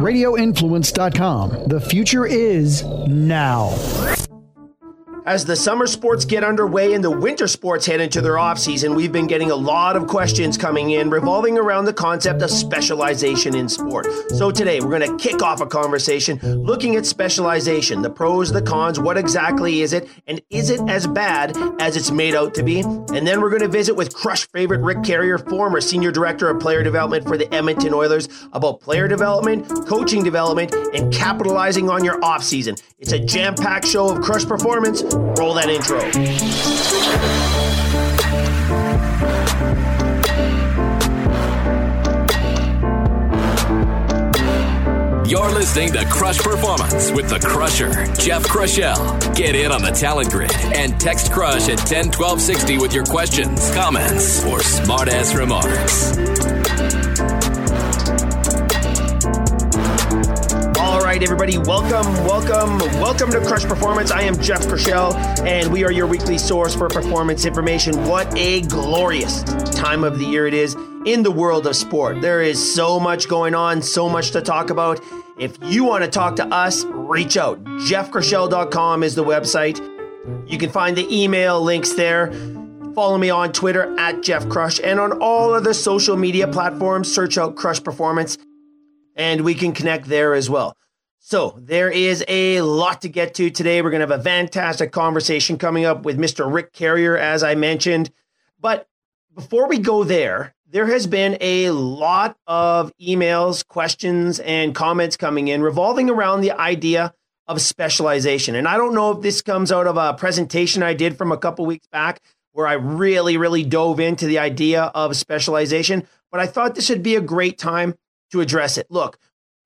radioinfluence.com. The future is now. As the summer sports get underway and the winter sports head into their off season, we've been getting a lot of questions coming in revolving around the concept of specialization in sport. So today we're going to kick off a conversation looking at specialization, the pros, the cons, what exactly is it, and is it as bad as it's made out to be? And then we're going to visit with Crush favorite Rick Carriere, former senior director of player development for the Edmonton Oilers, about player development, coaching development, and capitalizing on your off season. It's a jam-packed show of Crush performance Roll that intro. You're listening to Crush Performance with the Crusher, Jeff Krushell. Get in on the talent grid and text Crush at 101260 with your questions, comments, or smart ass remarks. Right, everybody, welcome, welcome, welcome to Crush Performance. I am Jeff Krushell, and we are your weekly source for performance information. What a glorious time of the year it is in the world of sport. There is so much going on, so much to talk about. If you want to talk to us, reach out. JeffKrushell.com is the website. You can find the email links there. Follow me on Twitter at Jeff Crush and on all other social media platforms. Search out Crush Performance and we can connect there as well. So there is a lot to get to today. We're going to have a fantastic conversation coming up with Mr. Rick Carriere, as I mentioned. But before we go there, there has been a lot of emails, questions, and comments coming in revolving around the idea of specialization. And I don't know if this comes out of a presentation I did from a couple weeks back where I really, really dove into the idea of specialization, but I thought this would be a great time to address it. Look,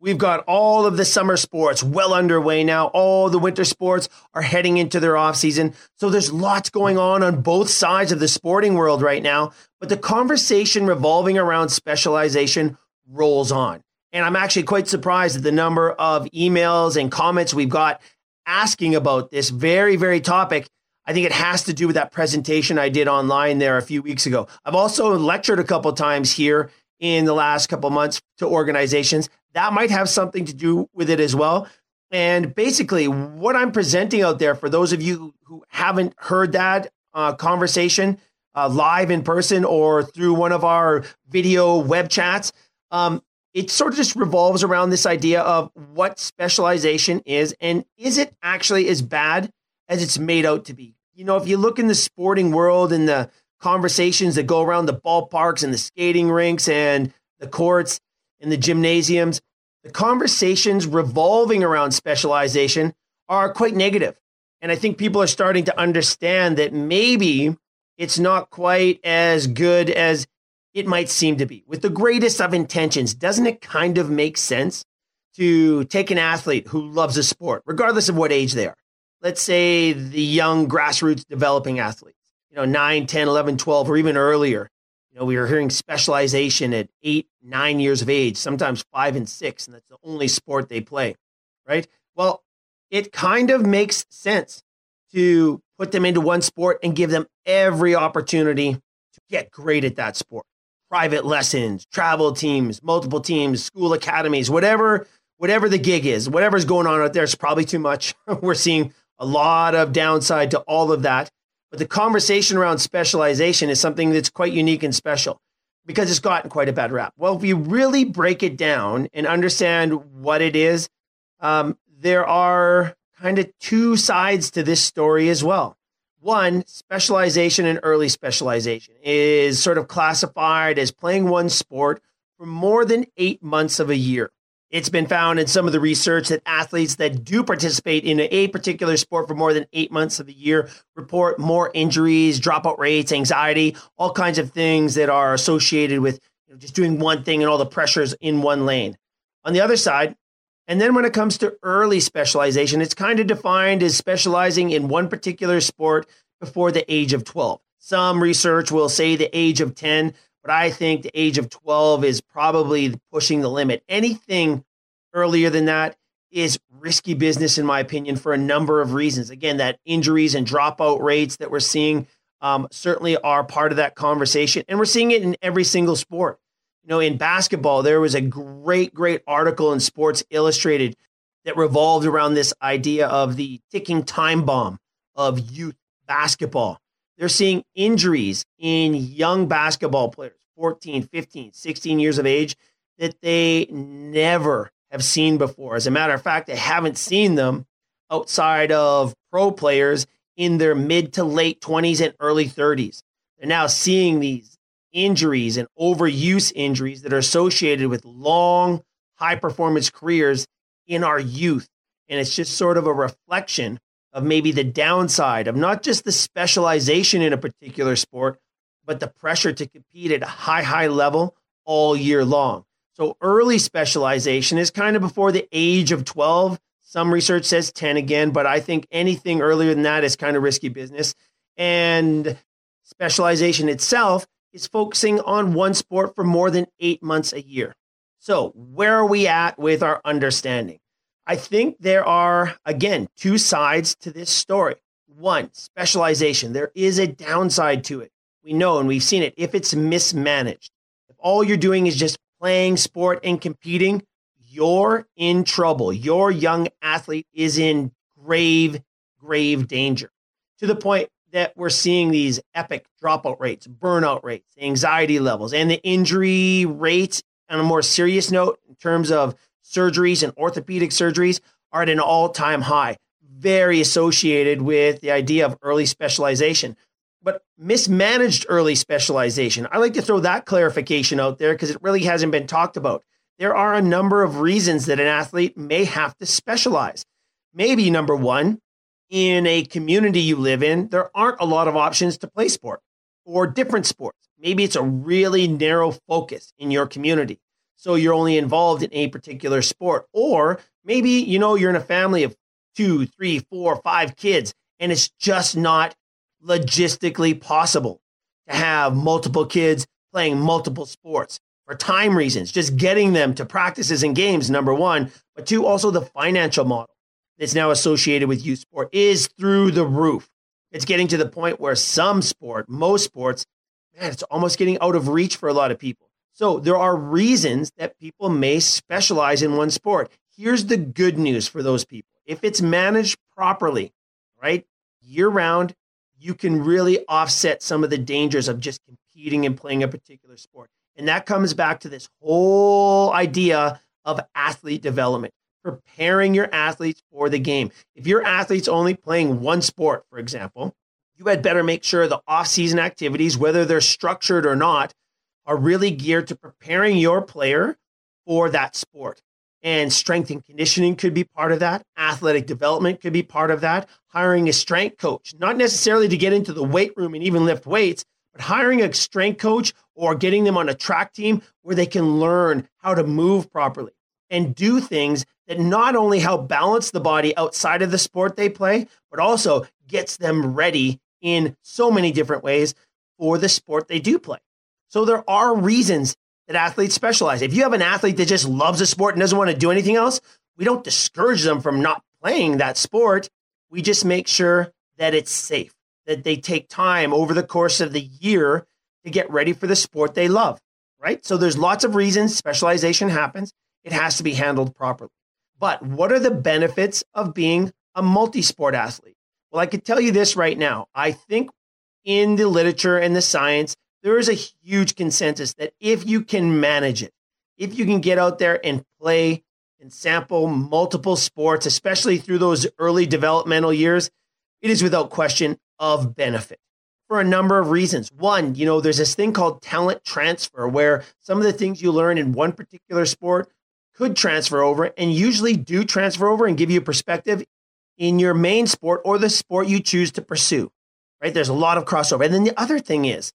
We've got all of the summer sports well underway now. All the winter sports are heading into their off season. So there's lots going on on both sides of the sporting world right now. But the conversation revolving around specialization rolls on. And I'm actually quite surprised at the number of emails and comments we've got asking about this very, very topic. I think it has to do with that presentation I did online there a few weeks ago. I've also lectured a couple times here in the last couple months to organizations that might have something to do with it as well. And basically, what I'm presenting out there for those of you who haven't heard that uh, conversation uh, live in person or through one of our video web chats, um, it sort of just revolves around this idea of what specialization is and is it actually as bad as it's made out to be? You know, if you look in the sporting world and the conversations that go around the ballparks and the skating rinks and the courts, in the gymnasiums, the conversations revolving around specialization are quite negative. And I think people are starting to understand that maybe it's not quite as good as it might seem to be. With the greatest of intentions, doesn't it kind of make sense to take an athlete who loves a sport, regardless of what age they are? Let's say the young grassroots developing athletes, you know, 9, 10, 11, 12, or even earlier, you know, we are hearing specialization at eight, nine years of age, sometimes five and six, and that's the only sport they play, right? Well, it kind of makes sense to put them into one sport and give them every opportunity to get great at that sport. Private lessons, travel teams, multiple teams, school academies, whatever, whatever the gig is, whatever's going on out there, it's probably too much. We're seeing a lot of downside to all of that. But the conversation around specialization is something that's quite unique and special because it's gotten quite a bad rap. Well, if you really break it down and understand what it is, um, there are kind of two sides to this story as well. One, specialization and early specialization is sort of classified as playing one sport for more than eight months of a year. It's been found in some of the research that athletes that do participate in a particular sport for more than eight months of the year report more injuries, dropout rates, anxiety, all kinds of things that are associated with you know, just doing one thing and all the pressures in one lane. On the other side, and then when it comes to early specialization, it's kind of defined as specializing in one particular sport before the age of 12. Some research will say the age of 10, but I think the age of 12 is probably pushing the limit. Anything earlier than that is risky business, in my opinion, for a number of reasons. Again, that injuries and dropout rates that we're seeing um, certainly are part of that conversation. And we're seeing it in every single sport. You know, in basketball, there was a great, great article in Sports Illustrated that revolved around this idea of the ticking time bomb of youth basketball. They're seeing injuries in young basketball players, 14, 15, 16 years of age, that they never have seen before. As a matter of fact, they haven't seen them outside of pro players in their mid to late 20s and early 30s. They're now seeing these injuries and overuse injuries that are associated with long, high performance careers in our youth. And it's just sort of a reflection of maybe the downside of not just the specialization in a particular sport, but the pressure to compete at a high, high level all year long. So early specialization is kind of before the age of 12. Some research says 10 again, but I think anything earlier than that is kind of risky business. And specialization itself is focusing on one sport for more than eight months a year. So, where are we at with our understanding? I think there are, again, two sides to this story. One, specialization. There is a downside to it. We know and we've seen it if it's mismanaged. If all you're doing is just playing sport and competing, you're in trouble. Your young athlete is in grave, grave danger to the point that we're seeing these epic dropout rates, burnout rates, anxiety levels, and the injury rates on a more serious note in terms of surgeries and orthopedic surgeries are at an all time high, very associated with the idea of early specialization. But mismanaged early specialization, I like to throw that clarification out there because it really hasn't been talked about. There are a number of reasons that an athlete may have to specialize. Maybe number one, in a community you live in, there aren't a lot of options to play sport or different sports. Maybe it's a really narrow focus in your community. So you're only involved in a particular sport. Or maybe, you know, you're in a family of two, three, four, five kids, and it's just not logistically possible to have multiple kids playing multiple sports for time reasons, just getting them to practices and games, number one, but two, also the financial model that's now associated with youth sport is through the roof. It's getting to the point where some sport, most sports, man, it's almost getting out of reach for a lot of people. So there are reasons that people may specialize in one sport. Here's the good news for those people. If it's managed properly, right, year round, you can really offset some of the dangers of just competing and playing a particular sport. And that comes back to this whole idea of athlete development, preparing your athletes for the game. If your athlete's only playing one sport, for example, you had better make sure the off-season activities, whether they're structured or not, are really geared to preparing your player for that sport. And strength and conditioning could be part of that. Athletic development could be part of that. Hiring a strength coach, not necessarily to get into the weight room and even lift weights, but hiring a strength coach or getting them on a track team where they can learn how to move properly and do things that not only help balance the body outside of the sport they play, but also gets them ready in so many different ways for the sport they do play. So there are reasons that athletes specialize. If you have an athlete that just loves a sport and doesn't want to do anything else, we don't discourage them from not playing that sport. We just make sure that it's safe that they take time over the course of the year to get ready for the sport they love, right? So there's lots of reasons specialization happens. It has to be handled properly. But what are the benefits of being a multi sport athlete? Well, I could tell you this right now. I think in the literature and the science, there is a huge consensus that if you can manage it, if you can get out there and play and sample multiple sports, especially through those early developmental years, it is without question of benefit for a number of reasons. One, you know, there's this thing called talent transfer where some of the things you learn in one particular sport could transfer over and usually do transfer over and give you perspective in your main sport or the sport you choose to pursue. Right? There's a lot of crossover. And then the other thing is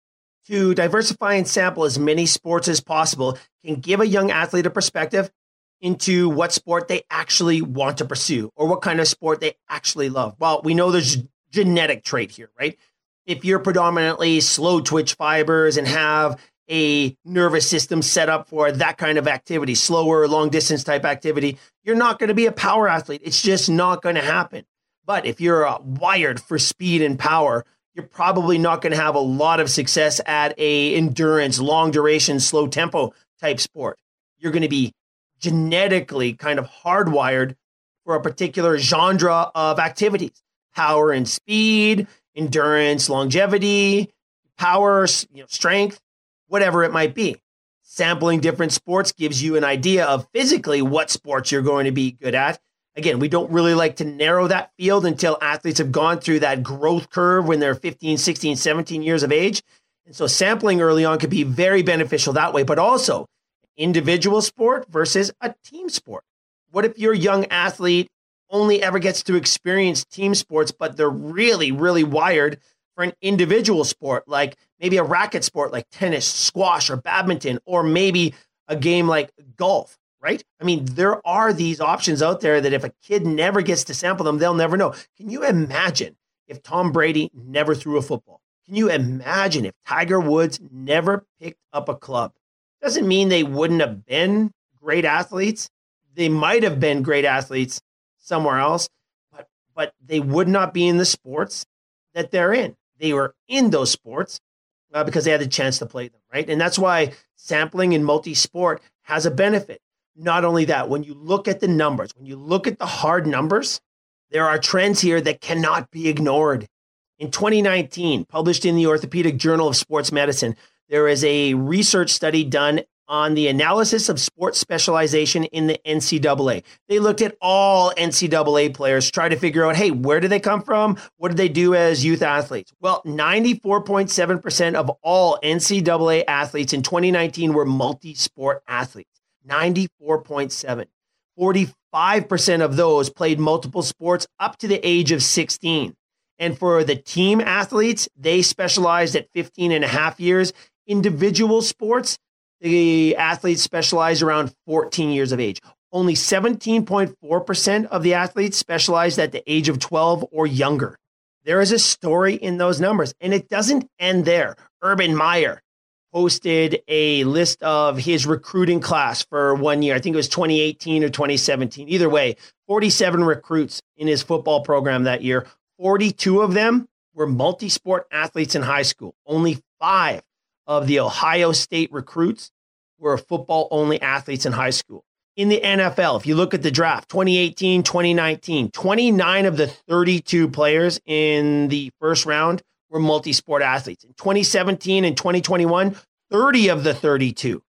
to diversify and sample as many sports as possible can give a young athlete a perspective into what sport they actually want to pursue or what kind of sport they actually love. Well, we know there's genetic trait here, right? If you're predominantly slow twitch fibers and have a nervous system set up for that kind of activity, slower, long distance type activity, you're not going to be a power athlete. It's just not going to happen. But if you're uh, wired for speed and power, you're probably not going to have a lot of success at a endurance, long duration, slow tempo type sport. You're going to be genetically kind of hardwired for a particular genre of activities power and speed, endurance, longevity, power, you know, strength, whatever it might be. Sampling different sports gives you an idea of physically what sports you're going to be good at. Again, we don't really like to narrow that field until athletes have gone through that growth curve when they're 15, 16, 17 years of age. And so sampling early on could be very beneficial that way, but also individual sport versus a team sport. What if your young athlete only ever gets to experience team sports, but they're really, really wired for an individual sport, like maybe a racket sport like tennis, squash, or badminton, or maybe a game like golf, right? I mean, there are these options out there that if a kid never gets to sample them, they'll never know. Can you imagine if Tom Brady never threw a football? Can you imagine if Tiger Woods never picked up a club? Doesn't mean they wouldn't have been great athletes. They might have been great athletes somewhere else, but but they would not be in the sports that they're in. They were in those sports uh, because they had the chance to play them, right? And that's why sampling in multi-sport has a benefit. Not only that, when you look at the numbers, when you look at the hard numbers, there are trends here that cannot be ignored. In 2019, published in the Orthopedic Journal of Sports Medicine, there is a research study done on the analysis of sports specialization in the NCAA. They looked at all NCAA players, try to figure out, hey, where do they come from? What did they do as youth athletes? Well, 94.7% of all NCAA athletes in 2019 were multi sport athletes. 94.7. 45% of those played multiple sports up to the age of 16. And for the team athletes, they specialized at 15 and a half years. Individual sports, the athletes specialized around 14 years of age. Only 17.4% of the athletes specialized at the age of 12 or younger. There is a story in those numbers, and it doesn't end there. Urban Meyer posted a list of his recruiting class for one year. I think it was 2018 or 2017. Either way, 47 recruits in his football program that year. 42 of them were multi sport athletes in high school. Only five of the Ohio State recruits were football only athletes in high school. In the NFL, if you look at the draft 2018, 2019, 29 of the 32 players in the first round were multi sport athletes. In 2017 and 2021, 30 of the 32.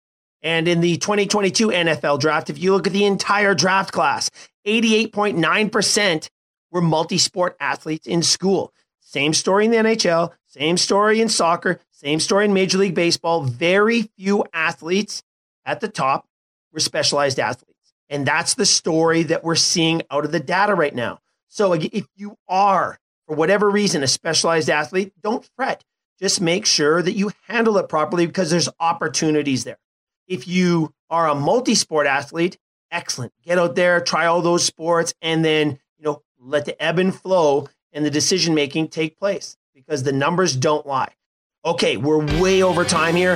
And in the 2022 NFL draft, if you look at the entire draft class, 88.9% were multi sport athletes in school. Same story in the NHL, same story in soccer, same story in Major League Baseball. Very few athletes at the top were specialized athletes. And that's the story that we're seeing out of the data right now. So if you are, for whatever reason, a specialized athlete, don't fret. Just make sure that you handle it properly because there's opportunities there. If you are a multi sport athlete, excellent. Get out there, try all those sports, and then, you know, let the ebb and flow and the decision making take place because the numbers don't lie. Okay, we're way over time here.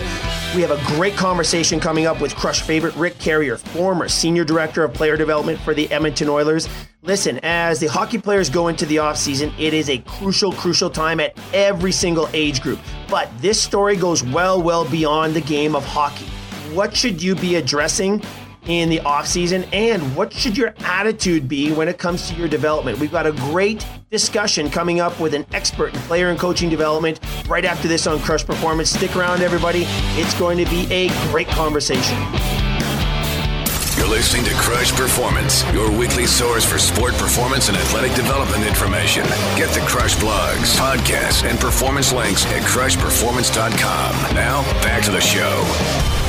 We have a great conversation coming up with Crush favorite Rick Carriere, former senior director of player development for the Edmonton Oilers. Listen, as the hockey players go into the offseason, it is a crucial, crucial time at every single age group. But this story goes well, well beyond the game of hockey. What should you be addressing in the offseason and what should your attitude be when it comes to your development? We've got a great discussion coming up with an expert in player and coaching development right after this on Crush Performance. Stick around, everybody. It's going to be a great conversation. You're listening to Crush Performance, your weekly source for sport performance and athletic development information. Get the Crush blogs, podcasts, and performance links at crushperformance.com. Now, back to the show.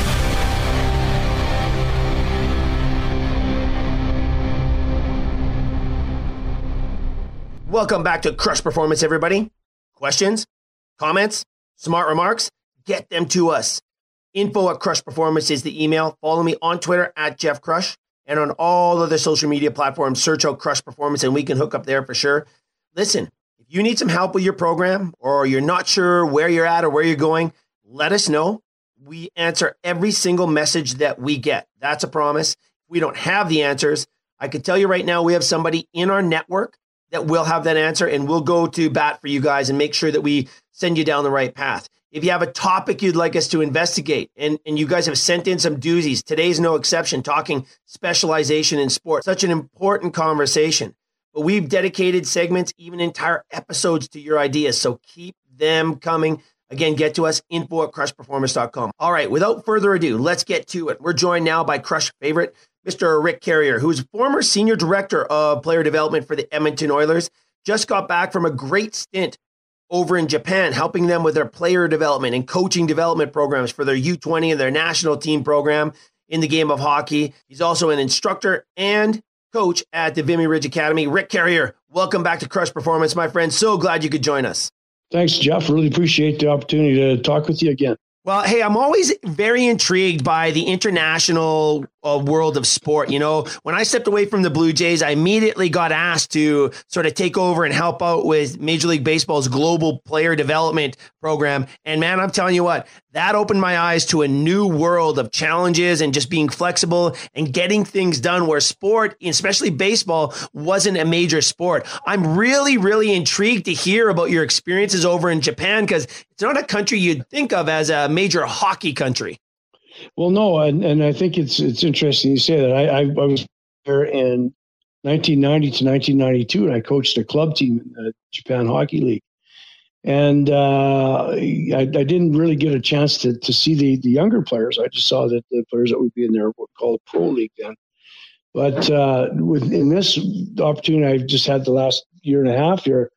Welcome back to Crush Performance, everybody. Questions, comments, smart remarks? Get them to us. Info at Crush Performance is the email. Follow me on Twitter at Jeff Crush and on all other social media platforms. Search out Crush Performance and we can hook up there for sure. Listen, if you need some help with your program or you're not sure where you're at or where you're going, let us know. We answer every single message that we get. That's a promise. If we don't have the answers, I can tell you right now, we have somebody in our network that will have that answer and we'll go to bat for you guys and make sure that we send you down the right path. If you have a topic you'd like us to investigate, and, and you guys have sent in some doozies, today's no exception, talking specialization in sport, such an important conversation. But we've dedicated segments, even entire episodes to your ideas. So keep them coming. Again, get to us, info at crushperformance.com. All right, without further ado, let's get to it. We're joined now by Crush favorite, Mr. Rick Carriere, who's former senior director of player development for the Edmonton Oilers. Just got back from a great stint over in Japan, helping them with their player development and coaching development programs for their U20 and their national team program in the game of hockey. He's also an instructor and coach at the Vimy Ridge Academy. Rick Carriere, welcome back to Crush Performance, my friend. So glad you could join us. Thanks, Jeff. Really appreciate the opportunity to talk with you again. Well, hey, I'm always very intrigued by the international uh, world of sport. You know, when I stepped away from the Blue Jays, I immediately got asked to sort of take over and help out with Major League Baseball's global player development program. And man, I'm telling you what, that opened my eyes to a new world of challenges and just being flexible and getting things done where sport, especially baseball, wasn't a major sport. I'm really, really intrigued to hear about your experiences over in Japan because it's not a country you'd think of as a major hockey country. Well, no, and, and I think it's it's interesting you say that. I, I, I was there in 1990 to 1992, and I coached a club team in the Japan Hockey League and uh, I, I, didn't really get a chance to, to see the, the younger players. I just saw that the players that would be in there were called pro league then. But uh, with in this opportunity, I've just had the last year and a half here,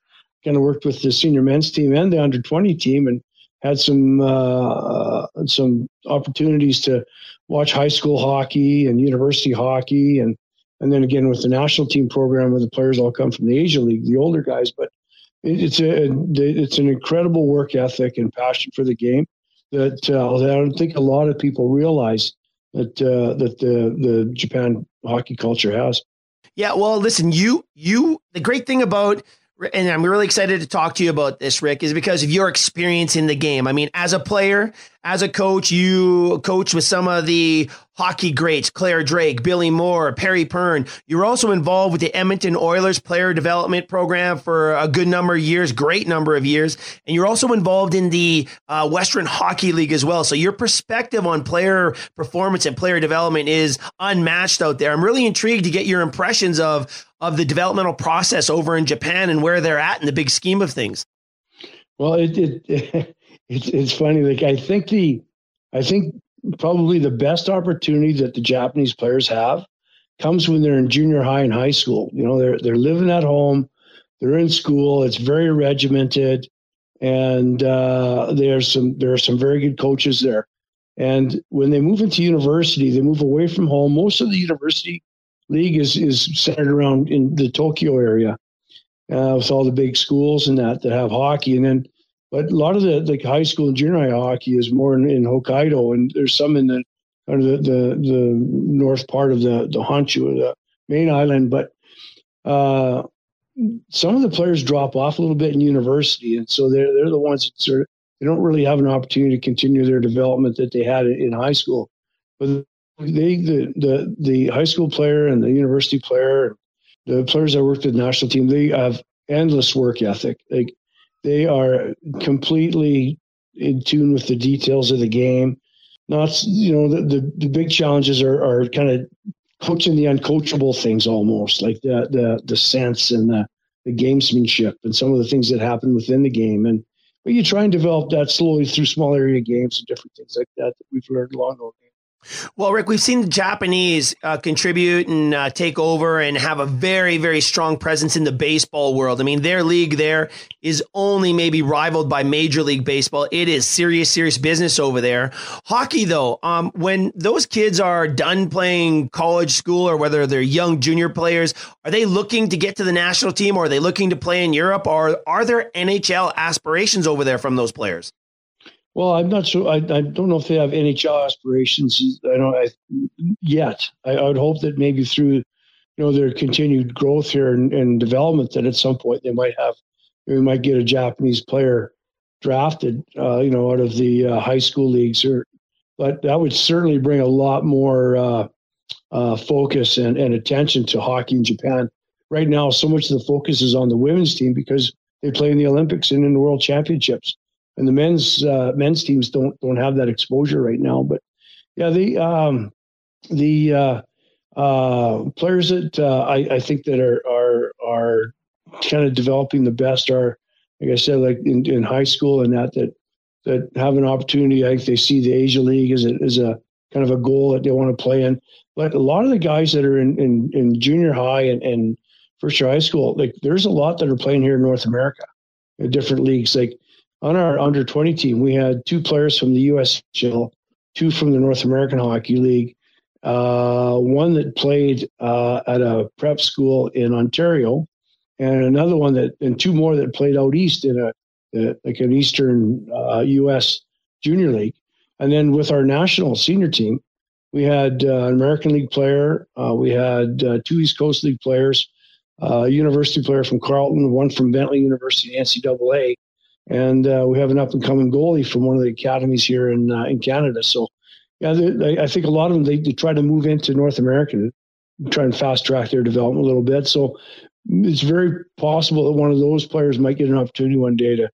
kind of worked with the senior men's team and the under twenty team, and had some uh, some opportunities to watch high school hockey and university hockey, and and then again with the national team program, where the players all come from the Asia League, the older guys, but it's a it's an incredible work ethic and passion for the game that, uh, I don't think a lot of people realize that uh, that the the Japan hockey culture has. Yeah, well, listen, you you the great thing about and I'm really excited to talk to you about this, Rick, is because of your experience in the game. I mean, as a player, as a coach, you coach with some of the hockey greats, Clare Drake, Billy Moore, Perry Pearn. You're also involved with the Edmonton Oilers player development program for a good number of years, great number of years. And you're also involved in the uh, Western Hockey League as well. So your perspective on player performance and player development is unmatched out there. I'm really intrigued to get your impressions of, of the developmental process over in Japan and where they're at in the big scheme of things. Well, it, it, it's, it's funny. Like I think the, I think probably the best opportunity that the Japanese players have comes when they're in junior high and high school. You know, they're they're living at home, they're in school. It's very regimented, and uh, there's some there are some very good coaches there. And when they move into university, they move away from home. Most of the university league is is centered around in the Tokyo area, uh, with all the big schools and that that have hockey. And then but a lot of the like high school and junior high hockey is more in, in Hokkaido, and there's some in the kind of the, the, the north part of the the Honshu, the main island. But uh, some of the players drop off a little bit in university, and so they're they're the ones that sort of they don't really have an opportunity to continue their development that they had in high school. But they the the the high school player and the university player, the players I worked with the national team, they have endless work ethic. Like they are completely in tune with the details of the game. Not, you know, the, the, the big challenges are, are kind of coaching the uncoachable things almost, like the, the, the sense and the, the gamesmanship and some of the things that happen within the game. And but you try and develop that slowly through small area games and different things like that that we've learned along the way. Well, Rick, we've seen the Japanese uh, contribute and uh, take over and have a very, very strong presence in the baseball world. I mean, their league there is only maybe rivaled by Major League Baseball. It is serious, serious business over there. Hockey, though, um, when those kids are done playing college school or whether they're young junior players, are they looking to get to the national team or are they looking to play in Europe or are there NHL aspirations over there from those players? Well, I'm not sure. I, I don't know if they have NHL aspirations. I don't I, yet. I, I, would hope that maybe through, you know, their continued growth here and, and development, that at some point they might have, we might get a Japanese player drafted, uh, you know, out of the uh, high school leagues. Or, but that would certainly bring a lot more uh, uh focus and, and attention to hockey in Japan. Right now, so much of the focus is on the women's team because they play in the Olympics and in the World Championships and the men's uh, men's teams don't don't have that exposure right now. But yeah, the um, the uh, uh, players that uh, I, I think that are are are kind of developing the best are, like I said, like in, in high school and that that that have an opportunity. I think they see the Asia League as a, as a kind of a goal that they want to play in. But a lot of the guys that are in, in, in junior high and, and first year high school, like there's a lot that are playing here in North America in different leagues. Like on our under 20 team, we had two players from the U.S. USHL, two from the North American Hockey League, uh, one that played uh, at a prep school in Ontario, and another one that, and two more that played out east in a, a like an Eastern uh, U.S. Junior League. And then with our national senior team, we had uh, an American League player, uh, we had uh, two East Coast League players, a university player from Carleton, one from Bentley University NCAA, and uh, we have an up and coming goalie from one of the academies here in uh, in Canada. So, yeah, they, I think a lot of them they, they try to move into North America, try and fast track their development a little bit. So, it's very possible that one of those players might get an opportunity one day to,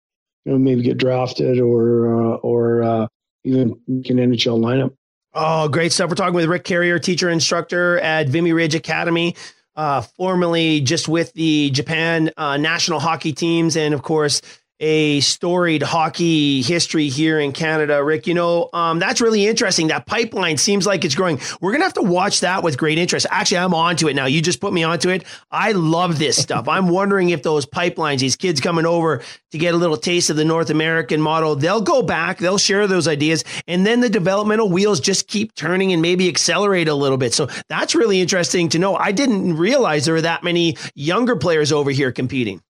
you know, maybe get drafted or uh, or uh, even an NHL lineup. Oh, great stuff! We're talking with Rick Carriere, teacher instructor at Vimy Ridge Academy. Uh, formerly just with the Japan uh, national hockey teams, and of course a storied hockey history here in Canada. Rick, you know, um, that's really interesting. That pipeline seems like it's growing. We're going to have to watch that with great interest. Actually, I'm onto it now. You just put me onto it. I love this stuff. I'm wondering if those pipelines, these kids coming over to get a little taste of the North American model, they'll go back, they'll share those ideas, and then the developmental wheels just keep turning and maybe accelerate a little bit. So that's really interesting to know. I didn't realize there were that many younger players over here competing.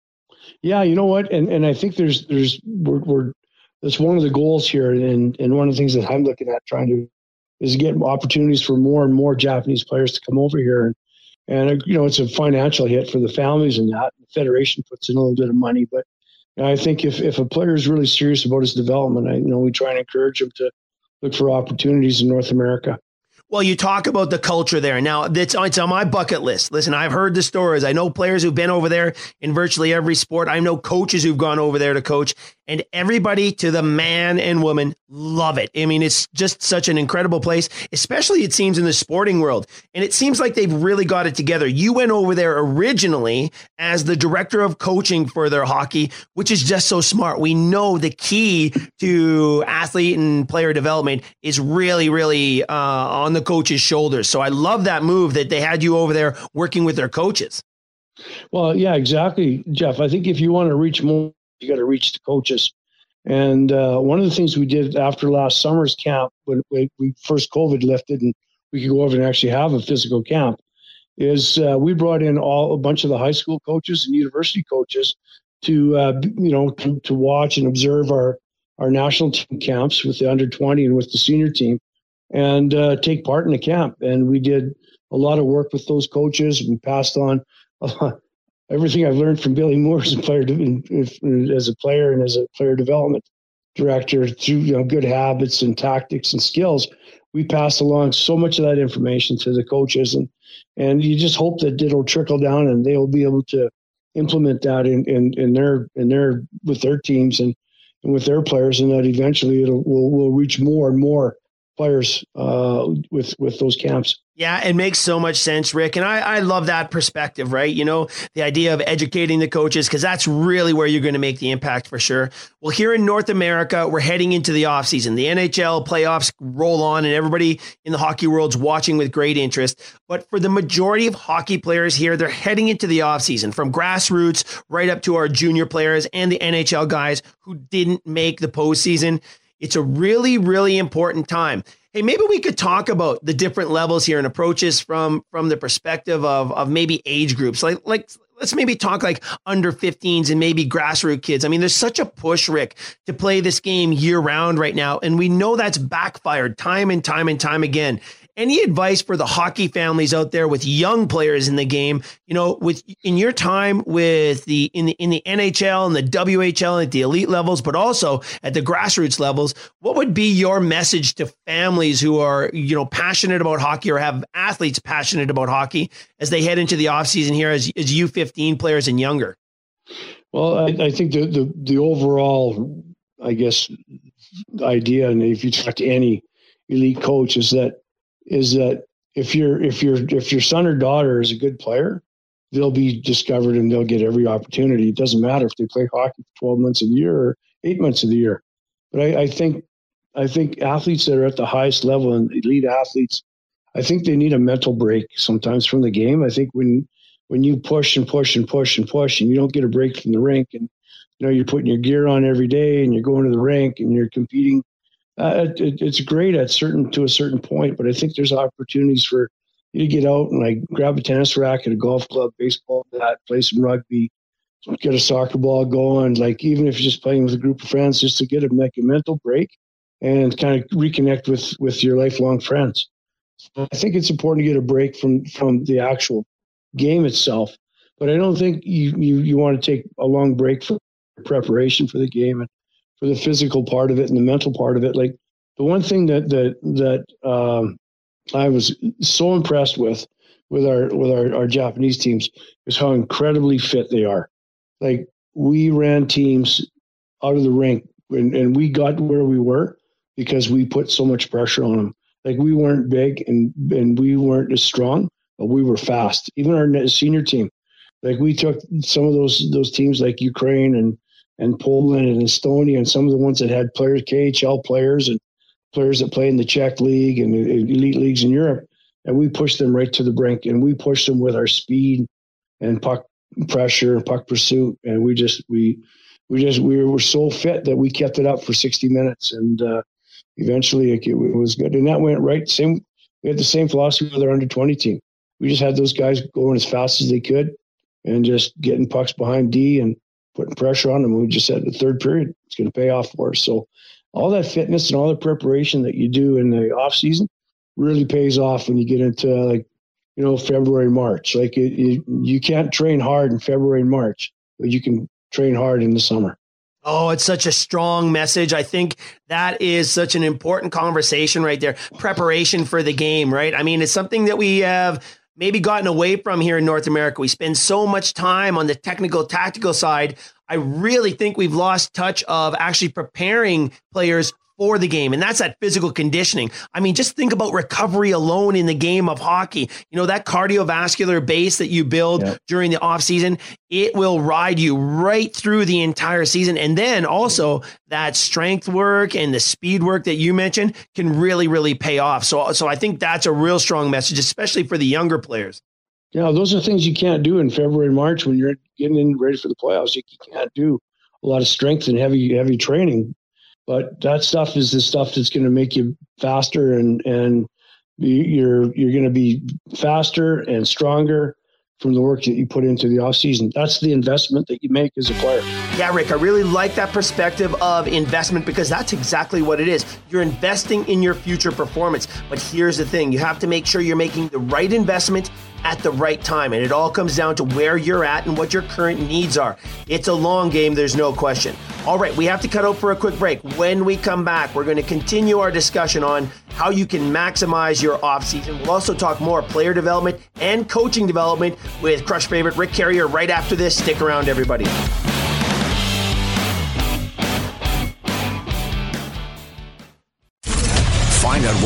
Yeah, you know what, and and I think there's there's we're, we're that's one of the goals here, and and one of the things that I'm looking at trying to is get opportunities for more and more Japanese players to come over here, and and uh, you know it's a financial hit for the families and that. The federation puts in a little bit of money, but I think if if a player is really serious about his development, I you know we try and encourage him to look for opportunities in North America. Well, you talk about the culture there. Now, it's, it's on my bucket list. Listen, I've heard the stories. I know players who've been over there in virtually every sport. I know coaches who've gone over there to coach, and everybody to the man and woman love it. I mean, it's just such an incredible place, especially it seems in the sporting world. And it seems like they've really got it together. You went over there originally as the director of coaching for their hockey, which is just so smart. We know the key to athlete and player development is really, really uh, on the coach's shoulders. So I love that move that they had you over there working with their coaches. Well, yeah, exactly, Jeff. I think if you want to reach more you got to reach the coaches. And uh, one of the things we did after last summer's camp, when we, we, first COVID lifted and we could go over and actually have a physical camp, is uh, we brought in all a bunch of the high school coaches and university coaches to uh, you know to, to, watch and observe our our national team camps with the under 20 and with the senior team and uh, take part in the camp. And we did a lot of work with those coaches. We passed on everything I've learned from Billy Moore as a player, as a player and as a player development director through you know good habits and tactics and skills. We pass along so much of that information to the coaches, and and you just hope that it'll trickle down and they'll be able to implement that in in, in their in their with their teams and, and with their players, and that eventually it'll will will reach more and more players uh, with with those camps. Yeah, it makes so much sense, Rick. And I, I love that perspective, right? You know, the idea of educating the coaches, because that's really where you're going to make the impact for sure. Well, here in North America, we're heading into the offseason. The NHL playoffs roll on, and everybody in the hockey world's watching with great interest. But for the majority of hockey players here, they're heading into the offseason from grassroots right up to our junior players and the NHL guys who didn't make the postseason. It's a really, really important time. Hey, maybe we could talk about the different levels here and approaches from from the perspective of of maybe age groups. Like like let's maybe talk like under 15s and maybe grassroots kids. I mean, there's such a push, Rick, to play this game year round right now. And we know that's backfired time and time and time again. Any advice for the hockey families out there with young players in the game? You know, with in your time with the in the in the NHL and the WHL at the elite levels, but also at the grassroots levels, what would be your message to families who are you know passionate about hockey or have athletes passionate about hockey as they head into the offseason here as as U15 players and younger? Well, I, I think the, the the overall I guess, idea. And if you talk to any elite coach, is that is that if you're if you're if your son or daughter is a good player, they'll be discovered and they'll get every opportunity. It doesn't matter if they play hockey for 12 months of the year or eight months of the year. But I, I think I think athletes that are at the highest level and elite athletes, I think they need a mental break sometimes from the game. I think when when you push and push and push and push and you don't get a break from the rink and you know you're putting your gear on every day and you're going to the rink and you're competing uh, it, it's great at certain to a certain point but i think there's opportunities for you to get out and like grab a tennis racket a golf club baseball bat play some rugby get a soccer ball going like even if you're just playing with a group of friends just to get a, make a mental break and kind of reconnect with with your lifelong friends. I think it's important to get a break from from the actual game itself but i don't think you you, you want to take a long break for preparation for the game and for the physical part of it and the mental part of it. Like the one thing that that that um, I was so impressed with with our with our, our Japanese teams is how incredibly fit they are. Like we ran teams out of the rink and, and we got where we were because we put so much pressure on them. Like we weren't big and and we weren't as strong, but we were fast. Even our senior team, like we took some of those those teams like Ukraine and and Poland and Estonia and some of the ones that had players, KHL players and players that play in the Czech league and elite leagues in Europe. And we pushed them right to the brink and we pushed them with our speed and puck pressure and puck pursuit. And we just, we, we just, we were so fit that we kept it up for 60 minutes. And uh, eventually it, it was good. And that went right. Same, we had the same philosophy with our under 20 team. We just had those guys going as fast as they could and just getting pucks behind D and putting pressure on them. We just said the third period it's going to pay off for us. So all that fitness and all the preparation that you do in the off season really pays off when you get into like you know February March. Like it, it, you can't train hard in February and March, but you can train hard in the summer. Oh, it's such a strong message. I think that is such an important conversation right there. Preparation for the game, right? I mean, it's something that we have maybe gotten away from here in North America. We spend so much time on the technical, tactical side. I really think we've lost touch of actually preparing players for the game. And that's that physical conditioning. I mean, just think about recovery alone in the game of hockey. You know, that cardiovascular base that you build yep. during the off season, it will ride you right through the entire season. And then also that strength work and the speed work that you mentioned can really, really pay off. So, so I think that's a real strong message, especially for the younger players. Yeah, those are things you can't do in February and March when you're getting in ready for the playoffs. You can't do a lot of strength and heavy heavy training but that stuff is the stuff that's going to make you faster and and you're you're going to be faster and stronger from the work that you put into the off season. That's the investment that you make as a player. Yeah, Rick, I really like that perspective of investment because that's exactly what it is. You're investing in your future performance. But here's the thing you have to make sure you're making the right investment at the right time. And it all comes down to where you're at and what your current needs are. It's a long game, there's no question. All right, we have to cut out for a quick break. When we come back, we're going to continue our discussion on how you can maximize your offseason. We'll also talk more player development and coaching development with Crush favorite Rick Carriere right after this. Stick around, everybody.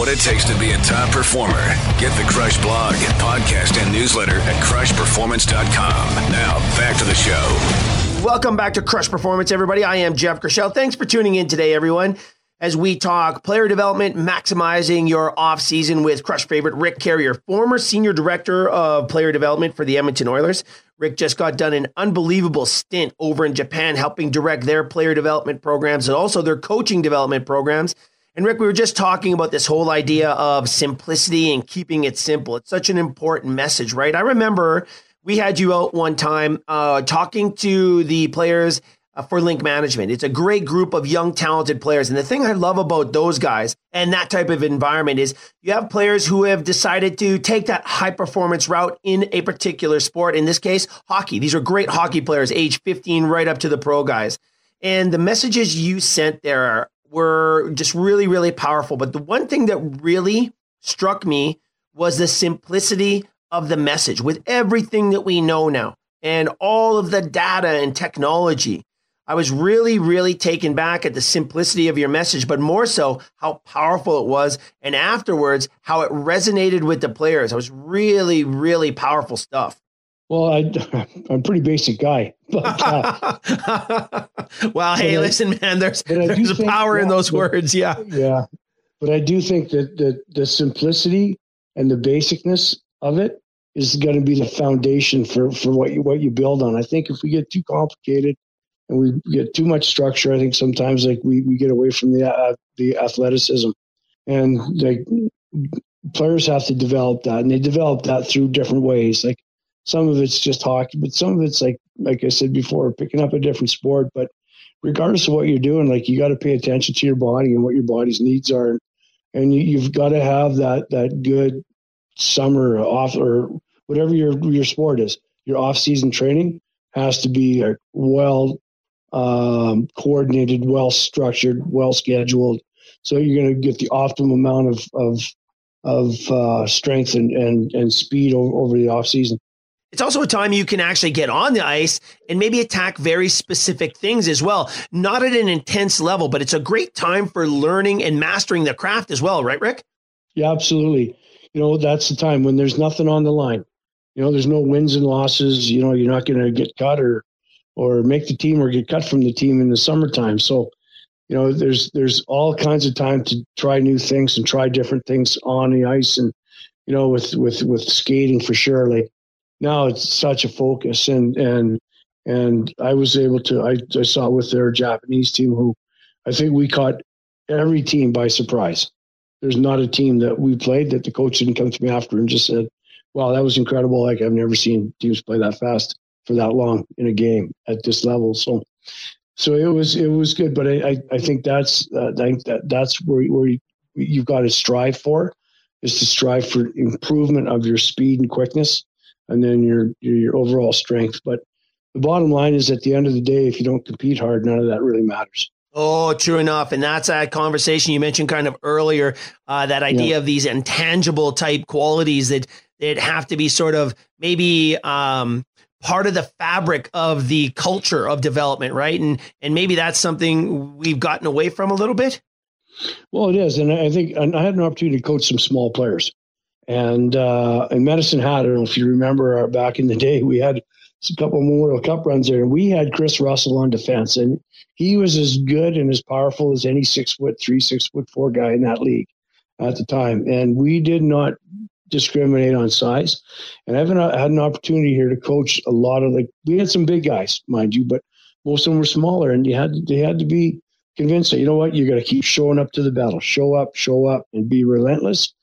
What it takes to be a top performer. Get the Crush blog, podcast, and newsletter at crushperformance.com. Now, back to the show. Welcome back to Crush Performance, everybody. I am Jeff Krushell. Thanks for tuning in today, everyone as we talk player development, maximizing your offseason with crush favorite Rick Carriere, former senior director of player development for the Edmonton Oilers. Rick just got done an unbelievable stint over in Japan, helping direct their player development programs and also their coaching development programs. And Rick, we were just talking about this whole idea of simplicity and keeping it simple. It's such an important message, right? I remember we had you out one time uh, talking to the players uh, for Link Management. It's a great group of young, talented players. And the thing I love about those guys and that type of environment is you have players who have decided to take that high performance route in a particular sport. In this case, hockey. These are great hockey players, age 15 right up to the pro guys. And the messages you sent there were just really, really powerful. But the one thing that really struck me was the simplicity of the message with everything that we know now and all of the data and technology I was really, really taken back at the simplicity of your message, but more so how powerful it was. And afterwards, how it resonated with the players. It was really, really powerful stuff. Well, I, I'm a pretty basic guy. But, uh, well, hey, I, listen, man, there's, there's a think, power yeah, in those but, words. Yeah. Yeah. But I do think that the, the simplicity and the basicness of it is going to be the foundation for, for what you, what you build on. I think if we get too complicated and we get too much structure, I think sometimes like we, we get away from the, uh, the athleticism and like players have to develop that and they develop that through different ways. Like some of it's just hockey, but some of it's like, like I said before, picking up a different sport, but regardless of what you're doing, like you got to pay attention to your body and what your body's needs are. And you, have got to have that, that good summer off or whatever your your sport is, your off season training has to be well um, coordinated, well structured, well scheduled. So you're going to get the optimum amount of of of uh, strength and, and and speed over, over the off season. It's also a time you can actually get on the ice and maybe attack very specific things as well. Not at an intense level, but it's a great time for learning and mastering the craft as well, right, Rick? Yeah, absolutely you know, that's the time when there's nothing on the line. You know, there's no wins and losses. You know, you're not going to get cut or or make the team or get cut from the team in the summertime. So, you know, there's there's all kinds of time to try new things and try different things on the ice and you know with with with skating for sure. Like now it's such a focus and and and I was able to I, I saw with their Japanese team who I think we caught every team by surprise there's not a team that we played that the coach didn't come to me after and just said, "Wow, that was incredible! Like I've never seen teams play that fast for that long in a game at this level." So, so it was it was good, but I I, I think that's uh, I think that that's where where you, you've got to strive for is to strive for improvement of your speed and quickness, and then your your, overall strength. But the bottom line is, at the end of the day, if you don't compete hard, none of that really matters. Oh, true enough. And that's that conversation you mentioned kind of earlier, uh, that idea yeah. of these intangible type qualities that, that have to be sort of maybe um, part of the fabric of the culture of development, right? And and maybe that's something we've gotten away from a little bit. Well, it is, and I think and I had an opportunity to coach some small players, and uh, and Medicine Hat. I don't know if you remember uh, back in the day, we had a couple Memorial Cup runs there, and we had Chris Russell on defense, and he was as good and as powerful as any six foot three, six foot four guy in that league at the time. And we did not discriminate on size. And I've had an opportunity here to coach a lot of the. We had some big guys, mind you, but most of them were smaller, and you had they had to be convinced that you know what, you got to keep showing up to the battle, show up, show up, and be relentless.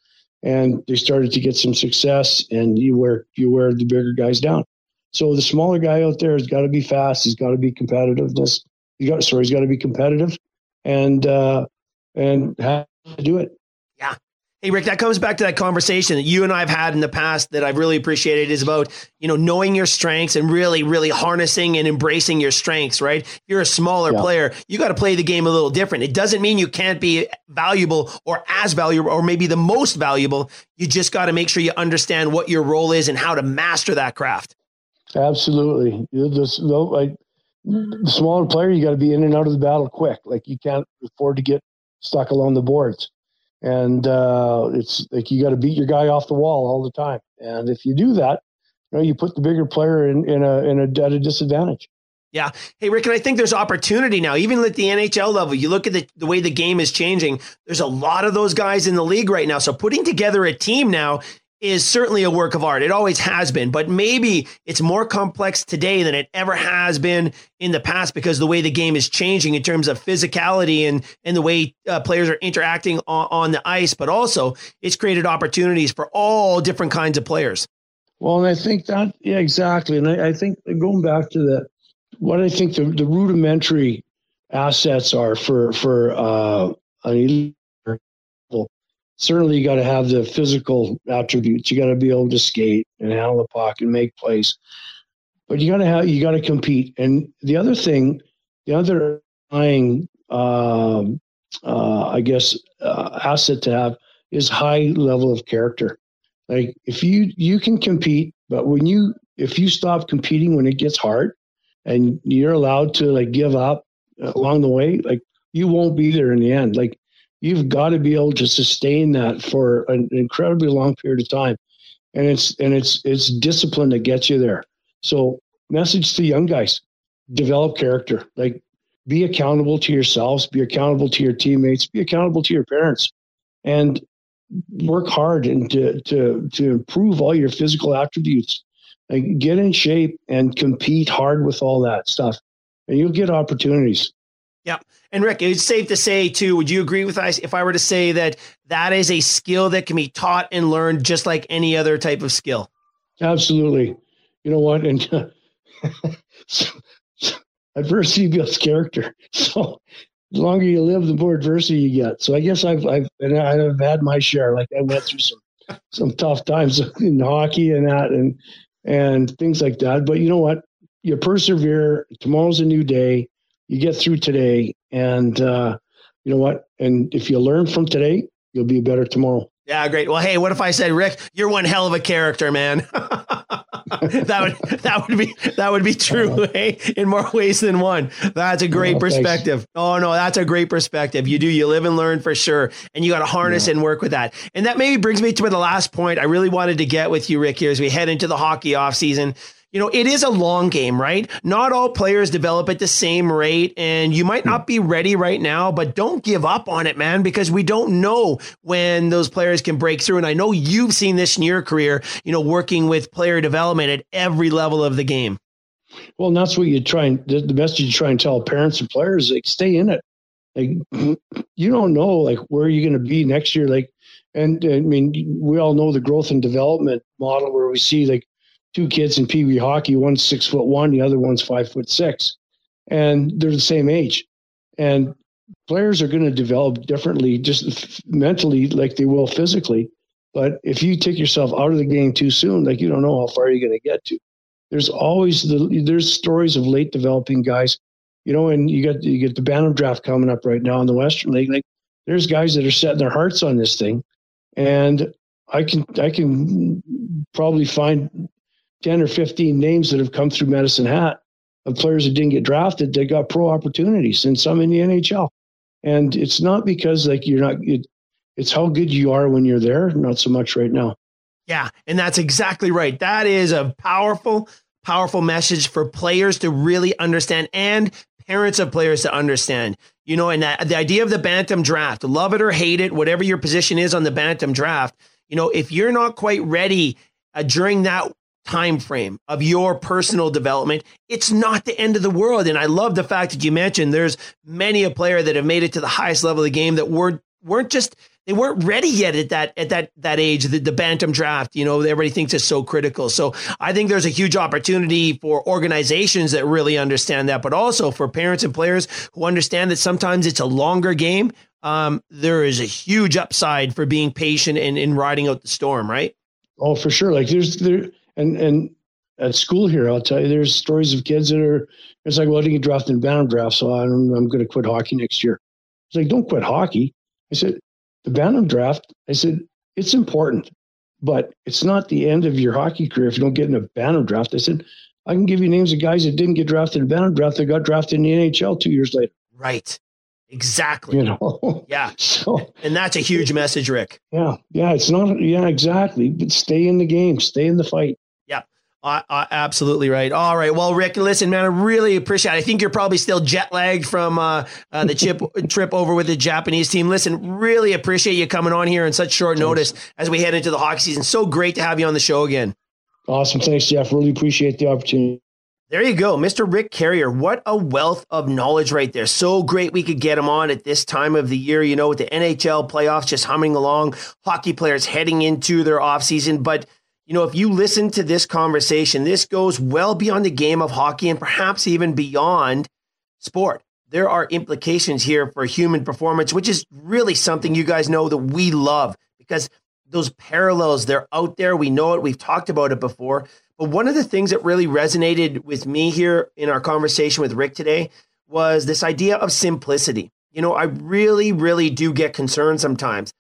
And they started to get some success, and you wear you wear the bigger guys down. So the smaller guy out there has got to be fast. He's got to be competitiveness. He got sorry. He's got to be competitive, and uh, and have to do it. Hey Rick, that comes back to that conversation that you and I've had in the past that I've really appreciated is about, you know, knowing your strengths and really, really harnessing and embracing your strengths, right? If you're a smaller yeah. player, you got to play the game a little different. It doesn't mean you can't be valuable or as valuable or maybe the most valuable. You just got to make sure you understand what your role is and how to master that craft. Absolutely. Just, like the smaller player, you got to be in and out of the battle quick. Like you can't afford to get stuck along the boards. And uh, it's like you got to beat your guy off the wall all the time. And if you do that, you know, you put the bigger player in, in a in a at a disadvantage. Yeah. Hey, Rick, and I think there's opportunity now, even at the NHL level. You look at the, the way the game is changing, there's a lot of those guys in the league right now. So putting together a team now is certainly a work of art. It always has been, but maybe it's more complex today than it ever has been in the past because the way the game is changing in terms of physicality and and the way uh, players are interacting on, on, the ice. But also, it's created opportunities for all different kinds of players. Well, and I think that yeah, exactly. And I, I think going back to the what I think the, the rudimentary assets are for for uh, an certainly you got to have the physical attributes. You got to be able to skate and handle the puck and make plays. But you got to have you got to compete. And the other thing, the other dying, um, uh, I guess, uh, asset to have is high level of character. Like if you you can compete, but when you if you stop competing when it gets hard, and you're allowed to like give up along the way, like you won't be there in the end. Like you've got to be able to sustain that for an incredibly long period of time. And it's and it's it's discipline that gets you there. So message to young guys, develop character. Like be accountable to yourselves, be accountable to your teammates, be accountable to your parents. And work hard and to to to improve all your physical attributes. Like get in shape and compete hard with all that stuff. And you'll get opportunities. Yeah. And Rick, it's safe to say too, would you agree with us if I were to say that that is a skill that can be taught and learned just like any other type of skill? Absolutely. You know what? And adversity builds character. So the longer you live, the more adversity you get. So I guess I've I've and I've had my share. Like I went through some some tough times in hockey and that and and things like that. But you know what? You persevere. Tomorrow's a new day. You get through today, and uh, you know what? And if you learn from today, you'll be better tomorrow. Yeah, great. Well, hey, what if I said, Rick, you're one hell of a character, man. that would that would be that would be true, hey, in more ways than one. That's a great oh, perspective. Thanks. Oh no, that's a great perspective. You do you live and learn for sure, and you got to harness yeah. and work with that. And that maybe brings me to the last point I really wanted to get with you, Rick, here as we head into the hockey off season you know, it is a long game, right? Not all players develop at the same rate, and you might not be ready right now, but don't give up on it, man, because we don't know when those players can break through. And I know you've seen this in your career, you know, working with player development at every level of the game. Well, that's what you try and the, the message you try and tell parents and players, like, stay in it. Like, you don't know, like, where you're going to be next year. Like, and I mean, we all know the growth and development model where we see like two kids in Pee Wee hockey. One's six foot one, the other one's five foot six, and they're the same age. And players are going to develop differently, just mentally, like they will physically. But if you take yourself out of the game too soon, like you don't know how far you're going to get to. There's always the there's stories of late developing guys, you know, and you got you get the Bantam draft coming up right now in the Western League. Like there's guys that are setting their hearts on this thing, and I can I can probably find 10 or 15 names that have come through Medicine Hat of players that didn't get drafted that got pro opportunities and some in the NHL. And it's not because like you're not, it, it's how good you are when you're there, not so much right now. Yeah. And that's exactly right. That is a powerful, powerful message for players to really understand and parents of players to understand. You know, and that, the idea of the Bantam draft, love it or hate it, whatever your position is on the Bantam draft, you know, if you're not quite ready uh, during that time frame of your personal development it's not the end of the world. And i love the fact that you mentioned there's many a player that have made it to the highest level of the game that were weren't just they weren't ready yet at that at that that age the, the bantam draft. You know everybody thinks is so critical. So i think there's a huge opportunity for organizations that really understand that but also for parents and players who understand that sometimes it's a longer game. Um, there is a huge upside for being patient and, and riding out the storm right? Oh for sure. Like there's there and and at school here, I'll tell you, there's stories of kids that are. It's like, well, I didn't get drafted in Bantam draft, so I'm I'm going to quit hockey next year. It's like, don't quit hockey. I said, the Bantam draft. I said it's important, but it's not the end of your hockey career if you don't get in a Bantam draft. I said, I can give you names of guys that didn't get drafted in Bantam draft that got drafted in the NHL two years later. Right. Exactly. You know. Yeah. So, and that's a huge message, Rick. Yeah. Yeah. It's not. Yeah. Exactly. But stay in the game. Stay in the fight. Uh, uh, absolutely right. All right. Well, Rick, listen, man, I really appreciate it. I think you're probably still jet lagged from uh, uh the chip trip over with the Japanese team. Listen, really appreciate you coming on here in such short notice as we head into the hockey season. So great to have you on the show again. Awesome. Thanks, Jeff. Really appreciate the opportunity. There you go, Mr. Rick Carriere. What a wealth of knowledge right there. So great we could get him on at this time of the year, you know, with the NHL playoffs just humming along, hockey players heading into their offseason. But you know, if you listen to this conversation, this goes well beyond the game of hockey and perhaps even beyond sport. There are implications here for human performance, which is really something you guys know that we love because those parallels, they're out there. We know it. We've talked about it before. But one of the things that really resonated with me here in our conversation with Rick today was this idea of simplicity. You know, I really, really do get concerned sometimes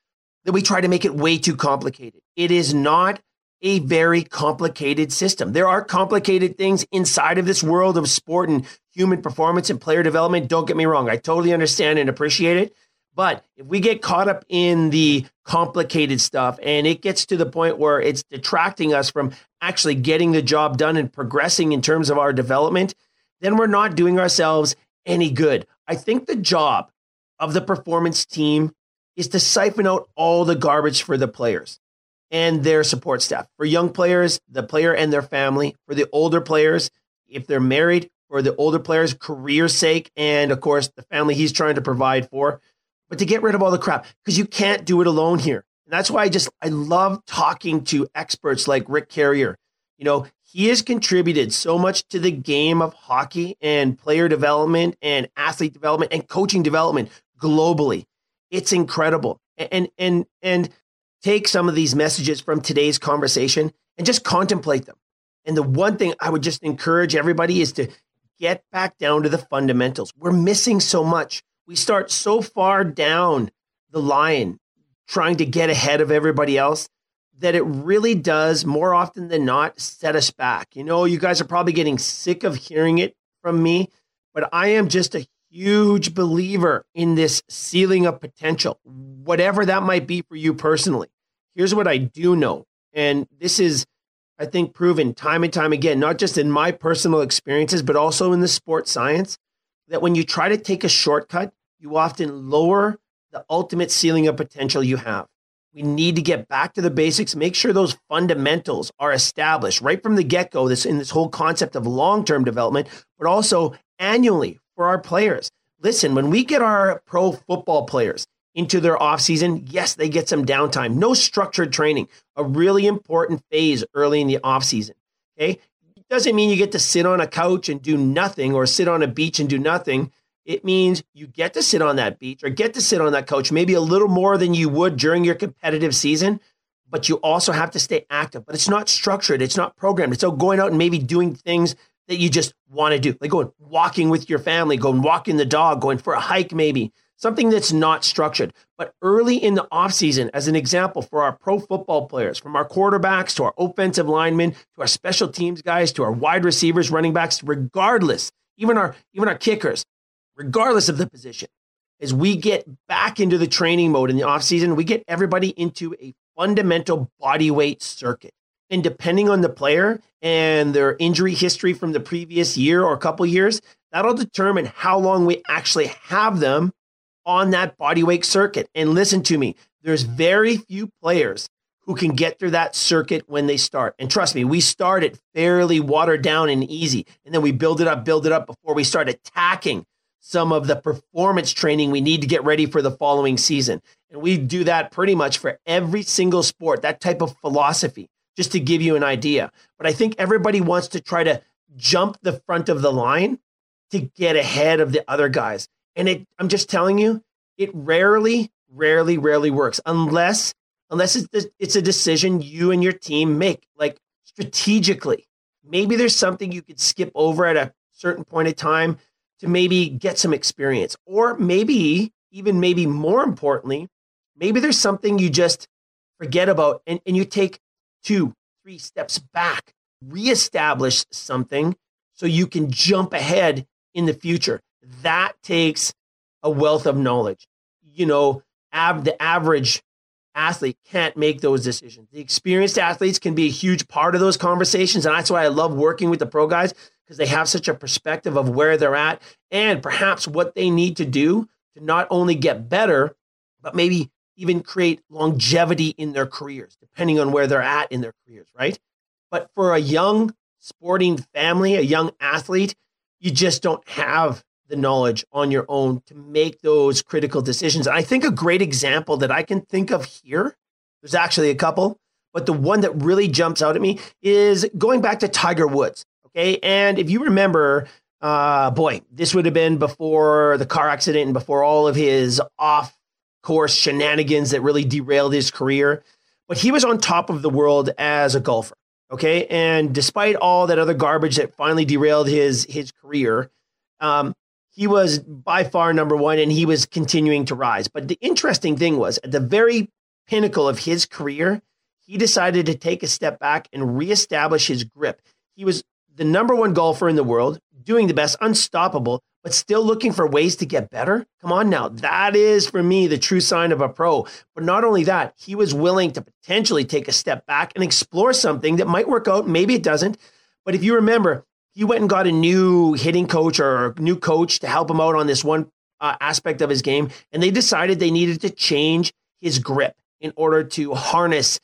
that we try to make it way too complicated. It is not a very complicated system. There are complicated things inside of this world of sport and human performance and player development. Don't get me wrong. I totally understand and appreciate it. But if we get caught up in the complicated stuff and it gets to the point where it's detracting us from actually getting the job done and progressing in terms of our development, then we're not doing ourselves any good. I think the job of the performance team is to siphon out all the garbage for the players and their support staff. For young players, the player and their family. For the older players, if they're married, for the older players' career sake, and of course, the family he's trying to provide for. But to get rid of all the crap, because you can't do it alone here. And that's why I just, I love talking to experts like Rick Carriere. You know, he has contributed so much to the game of hockey and player development and athlete development and coaching development globally. It's incredible. And and and take some of these messages from today's conversation and just contemplate them. And the one thing I would just encourage everybody is to get back down to the fundamentals. We're missing so much. We start so far down the line trying to get ahead of everybody else that it really does more often than not set us back. You know, you guys are probably getting sick of hearing it from me, but I am just a huge believer in this ceiling of potential, whatever that might be for you personally. Here's what I do know. And this is, I think, proven time and time again, not just in my personal experiences, but also in the sports science, that when you try to take a shortcut, you often lower the ultimate ceiling of potential you have. We need to get back to the basics, make sure those fundamentals are established right from the get go. This in this whole concept of long term development, but also annually for our players. Listen, when we get our pro football players into their offseason, yes, they get some downtime. No structured training, a really important phase early in the offseason. Okay. It doesn't mean you get to sit on a couch and do nothing or sit on a beach and do nothing. It means you get to sit on that beach or get to sit on that couch, maybe a little more than you would during your competitive season, but you also have to stay active. But it's not structured, it's not programmed. It's going out and maybe doing things that you just want to do, like going walking with your family, going walking the dog, going for a hike, maybe something that's not structured. But early in the offseason, as an example, for our pro football players, from our quarterbacks to our offensive linemen to our special teams guys to our wide receivers, running backs, regardless, even our even our kickers, regardless of the position, as we get back into the training mode in the offseason, we get everybody into a fundamental body weight circuit. And depending on the player and their injury history from the previous year or a couple years, that'll determine how long we actually have them on that body weight circuit. And listen to me, there's very few players who can get through that circuit when they start. And trust me, we start it fairly watered down and easy. And then we build it up, build it up before we start attacking some of the performance training we need to get ready for the following season. And we do that pretty much for every single sport, that type of philosophy just to give you an idea. But I think everybody wants to try to jump the front of the line to get ahead of the other guys. And it, I'm just telling you, it rarely, rarely, rarely works unless unless it's it's a decision you and your team make, like strategically. Maybe there's something you could skip over at a certain point in time to maybe get some experience, or maybe even maybe more importantly, maybe there's something you just forget about and, and you take two, three steps back, reestablish something so you can jump ahead in the future. That takes a wealth of knowledge. You know, ab- the average athlete can't make those decisions. The experienced athletes can be a huge part of those conversations. And that's why I love working with the pro guys because they have such a perspective of where they're at and perhaps what they need to do to not only get better, but maybe even create longevity in their careers, depending on where they're at in their careers, right? But for a young sporting family, a young athlete, you just don't have the knowledge on your own to make those critical decisions. And I think a great example that I can think of here, there's actually a couple, but the one that really jumps out at me is going back to Tiger Woods. Okay. And if you remember, uh, boy, this would have been before the car accident and before all of his off course shenanigans that really derailed his career. But he was on top of the world as a golfer. Okay. And despite all that other garbage that finally derailed his his career, um, he was by far number one and he was continuing to rise. But the interesting thing was at the very pinnacle of his career, he decided to take a step back and reestablish his grip. He was the number one golfer in the world, doing the best, unstoppable, but still looking for ways to get better. Come on now. That is, for me, the true sign of a pro. But not only that, he was willing to potentially take a step back and explore something that might work out. Maybe it doesn't. But if you remember, he went and got a new hitting coach or a new coach to help him out on this one uh, aspect of his game. And they decided they needed to change his grip in order to harness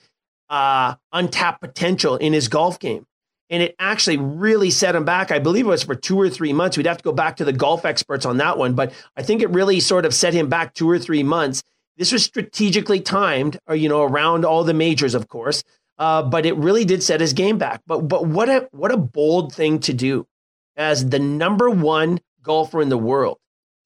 uh, untapped potential in his golf game and it actually really set him back. I believe it was for two or three months. We'd have to go back to the golf experts on that one, but I think it really sort of set him back two or three months. This was strategically timed, or, uh, you know, around all the majors, of course, uh, but it really did set his game back. But but what a what a bold thing to do, as the number one golfer in the world,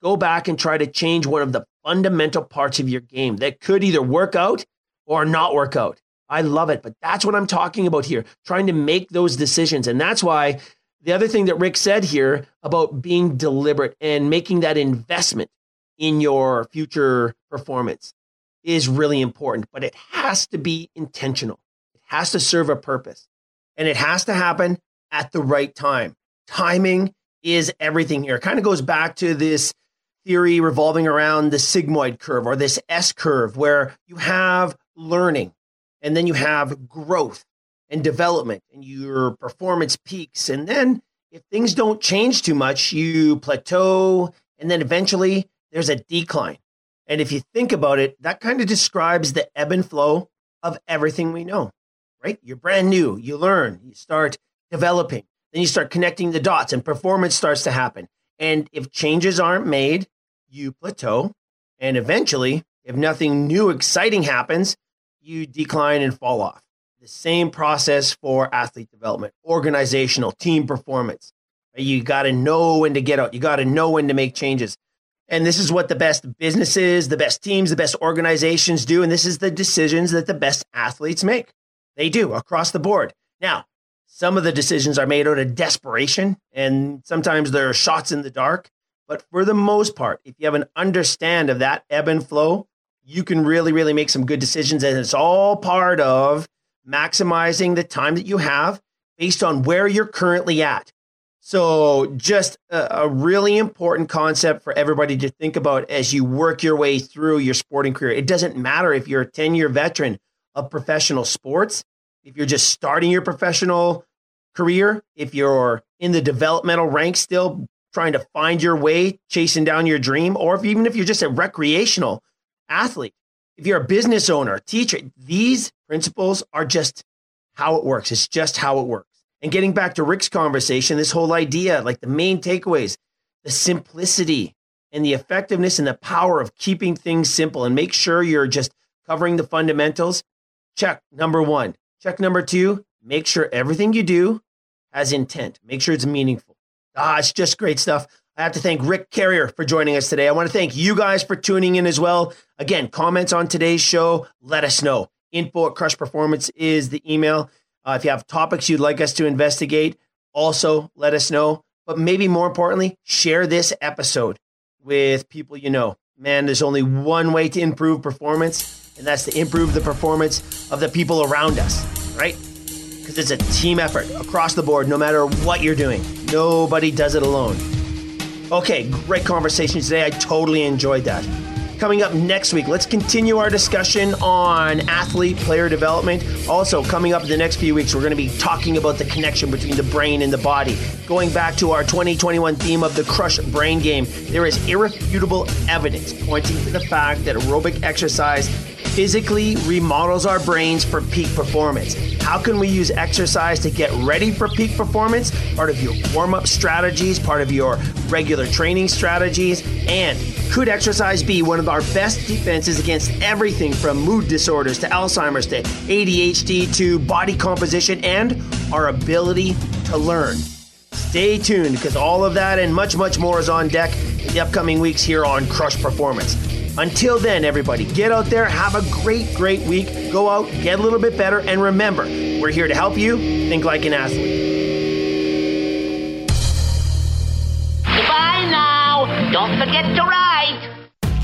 go back and try to change one of the fundamental parts of your game that could either work out or not work out. I love it. But that's what I'm talking about here, trying to make those decisions. And that's why the other thing that Rick said here about being deliberate and making that investment in your future performance is really important, but it has to be intentional. It has to serve a purpose and it has to happen at the right time. Timing is everything here. It kind of goes back to this theory revolving around the sigmoid curve or this S curve where you have learning and then you have growth and development and your performance peaks. And then if things don't change too much you plateau and then eventually there's a decline. And if you think about it that kind of describes the ebb and flow of everything we know right? You're brand new you learn you start developing then you start connecting the dots and performance starts to happen. And if changes aren't made you plateau and eventually if nothing new exciting happens you decline and fall off. The same process for athlete development, organizational, team performance. You got to know when to get out. You got to know when to make changes. And this is what the best businesses, the best teams, the best organizations do. And this is the decisions that the best athletes make. They do across the board. Now, some of the decisions are made out of desperation, and sometimes there are shots in the dark. But for the most part, if you have an understand of that ebb and flow, you can really, really make some good decisions. And it's all part of maximizing the time that you have based on where you're currently at. So, just a, a, really important concept for everybody to think about as you work your way through your sporting career. It doesn't matter if you're a 10 year veteran of professional sports, if you're just starting your professional career, if you're in the developmental ranks still trying to find your way, chasing down your dream, or if even if you're just a recreational athlete, if you're a business owner, teacher, these principles are just how it works. It's just how it works. And getting back to Rick's conversation, this whole idea, like the main takeaways, the simplicity and the effectiveness and the power of keeping things simple and make sure you're just covering the fundamentals. Check number one. Check number two, make sure everything you do has intent. Make sure it's meaningful. Ah, it's just great stuff. I have to thank Rick Carriere for joining us today. I want to thank you guys for tuning in as well. Again, comments on today's show, let us know. Info at Crush Performance is the email. Uh, if you have topics you'd like us to investigate, also let us know. But maybe more importantly, share this episode with people you know. Man, there's only one way to improve performance, and that's to improve the performance of the people around us, right? Because it's a team effort across the board, no matter what you're doing. Nobody does it alone. Okay, great conversation today. I totally enjoyed that. Coming up next week, let's continue our discussion on athlete player development. Also, coming up in the next few weeks, we're going to be talking about the connection between the brain and the body. Going back to our 2021 theme of the Crush Brain Game, there is irrefutable evidence pointing to the fact that aerobic exercise physically remodels our brains for peak performance. How can we use exercise to get ready for peak performance? Part of your warm up strategies, part of your regular training strategies, and could exercise be one of our best defenses against everything from mood disorders to Alzheimer's to ADHD to body composition and our ability to learn? Stay tuned because all of that and much, much more is on deck in the upcoming weeks here on Crush Performance. Until then, everybody, get out there, have a great, great week. Go out, get a little bit better, and remember, we're here to help you think like an athlete. Goodbye now. Don't forget to write.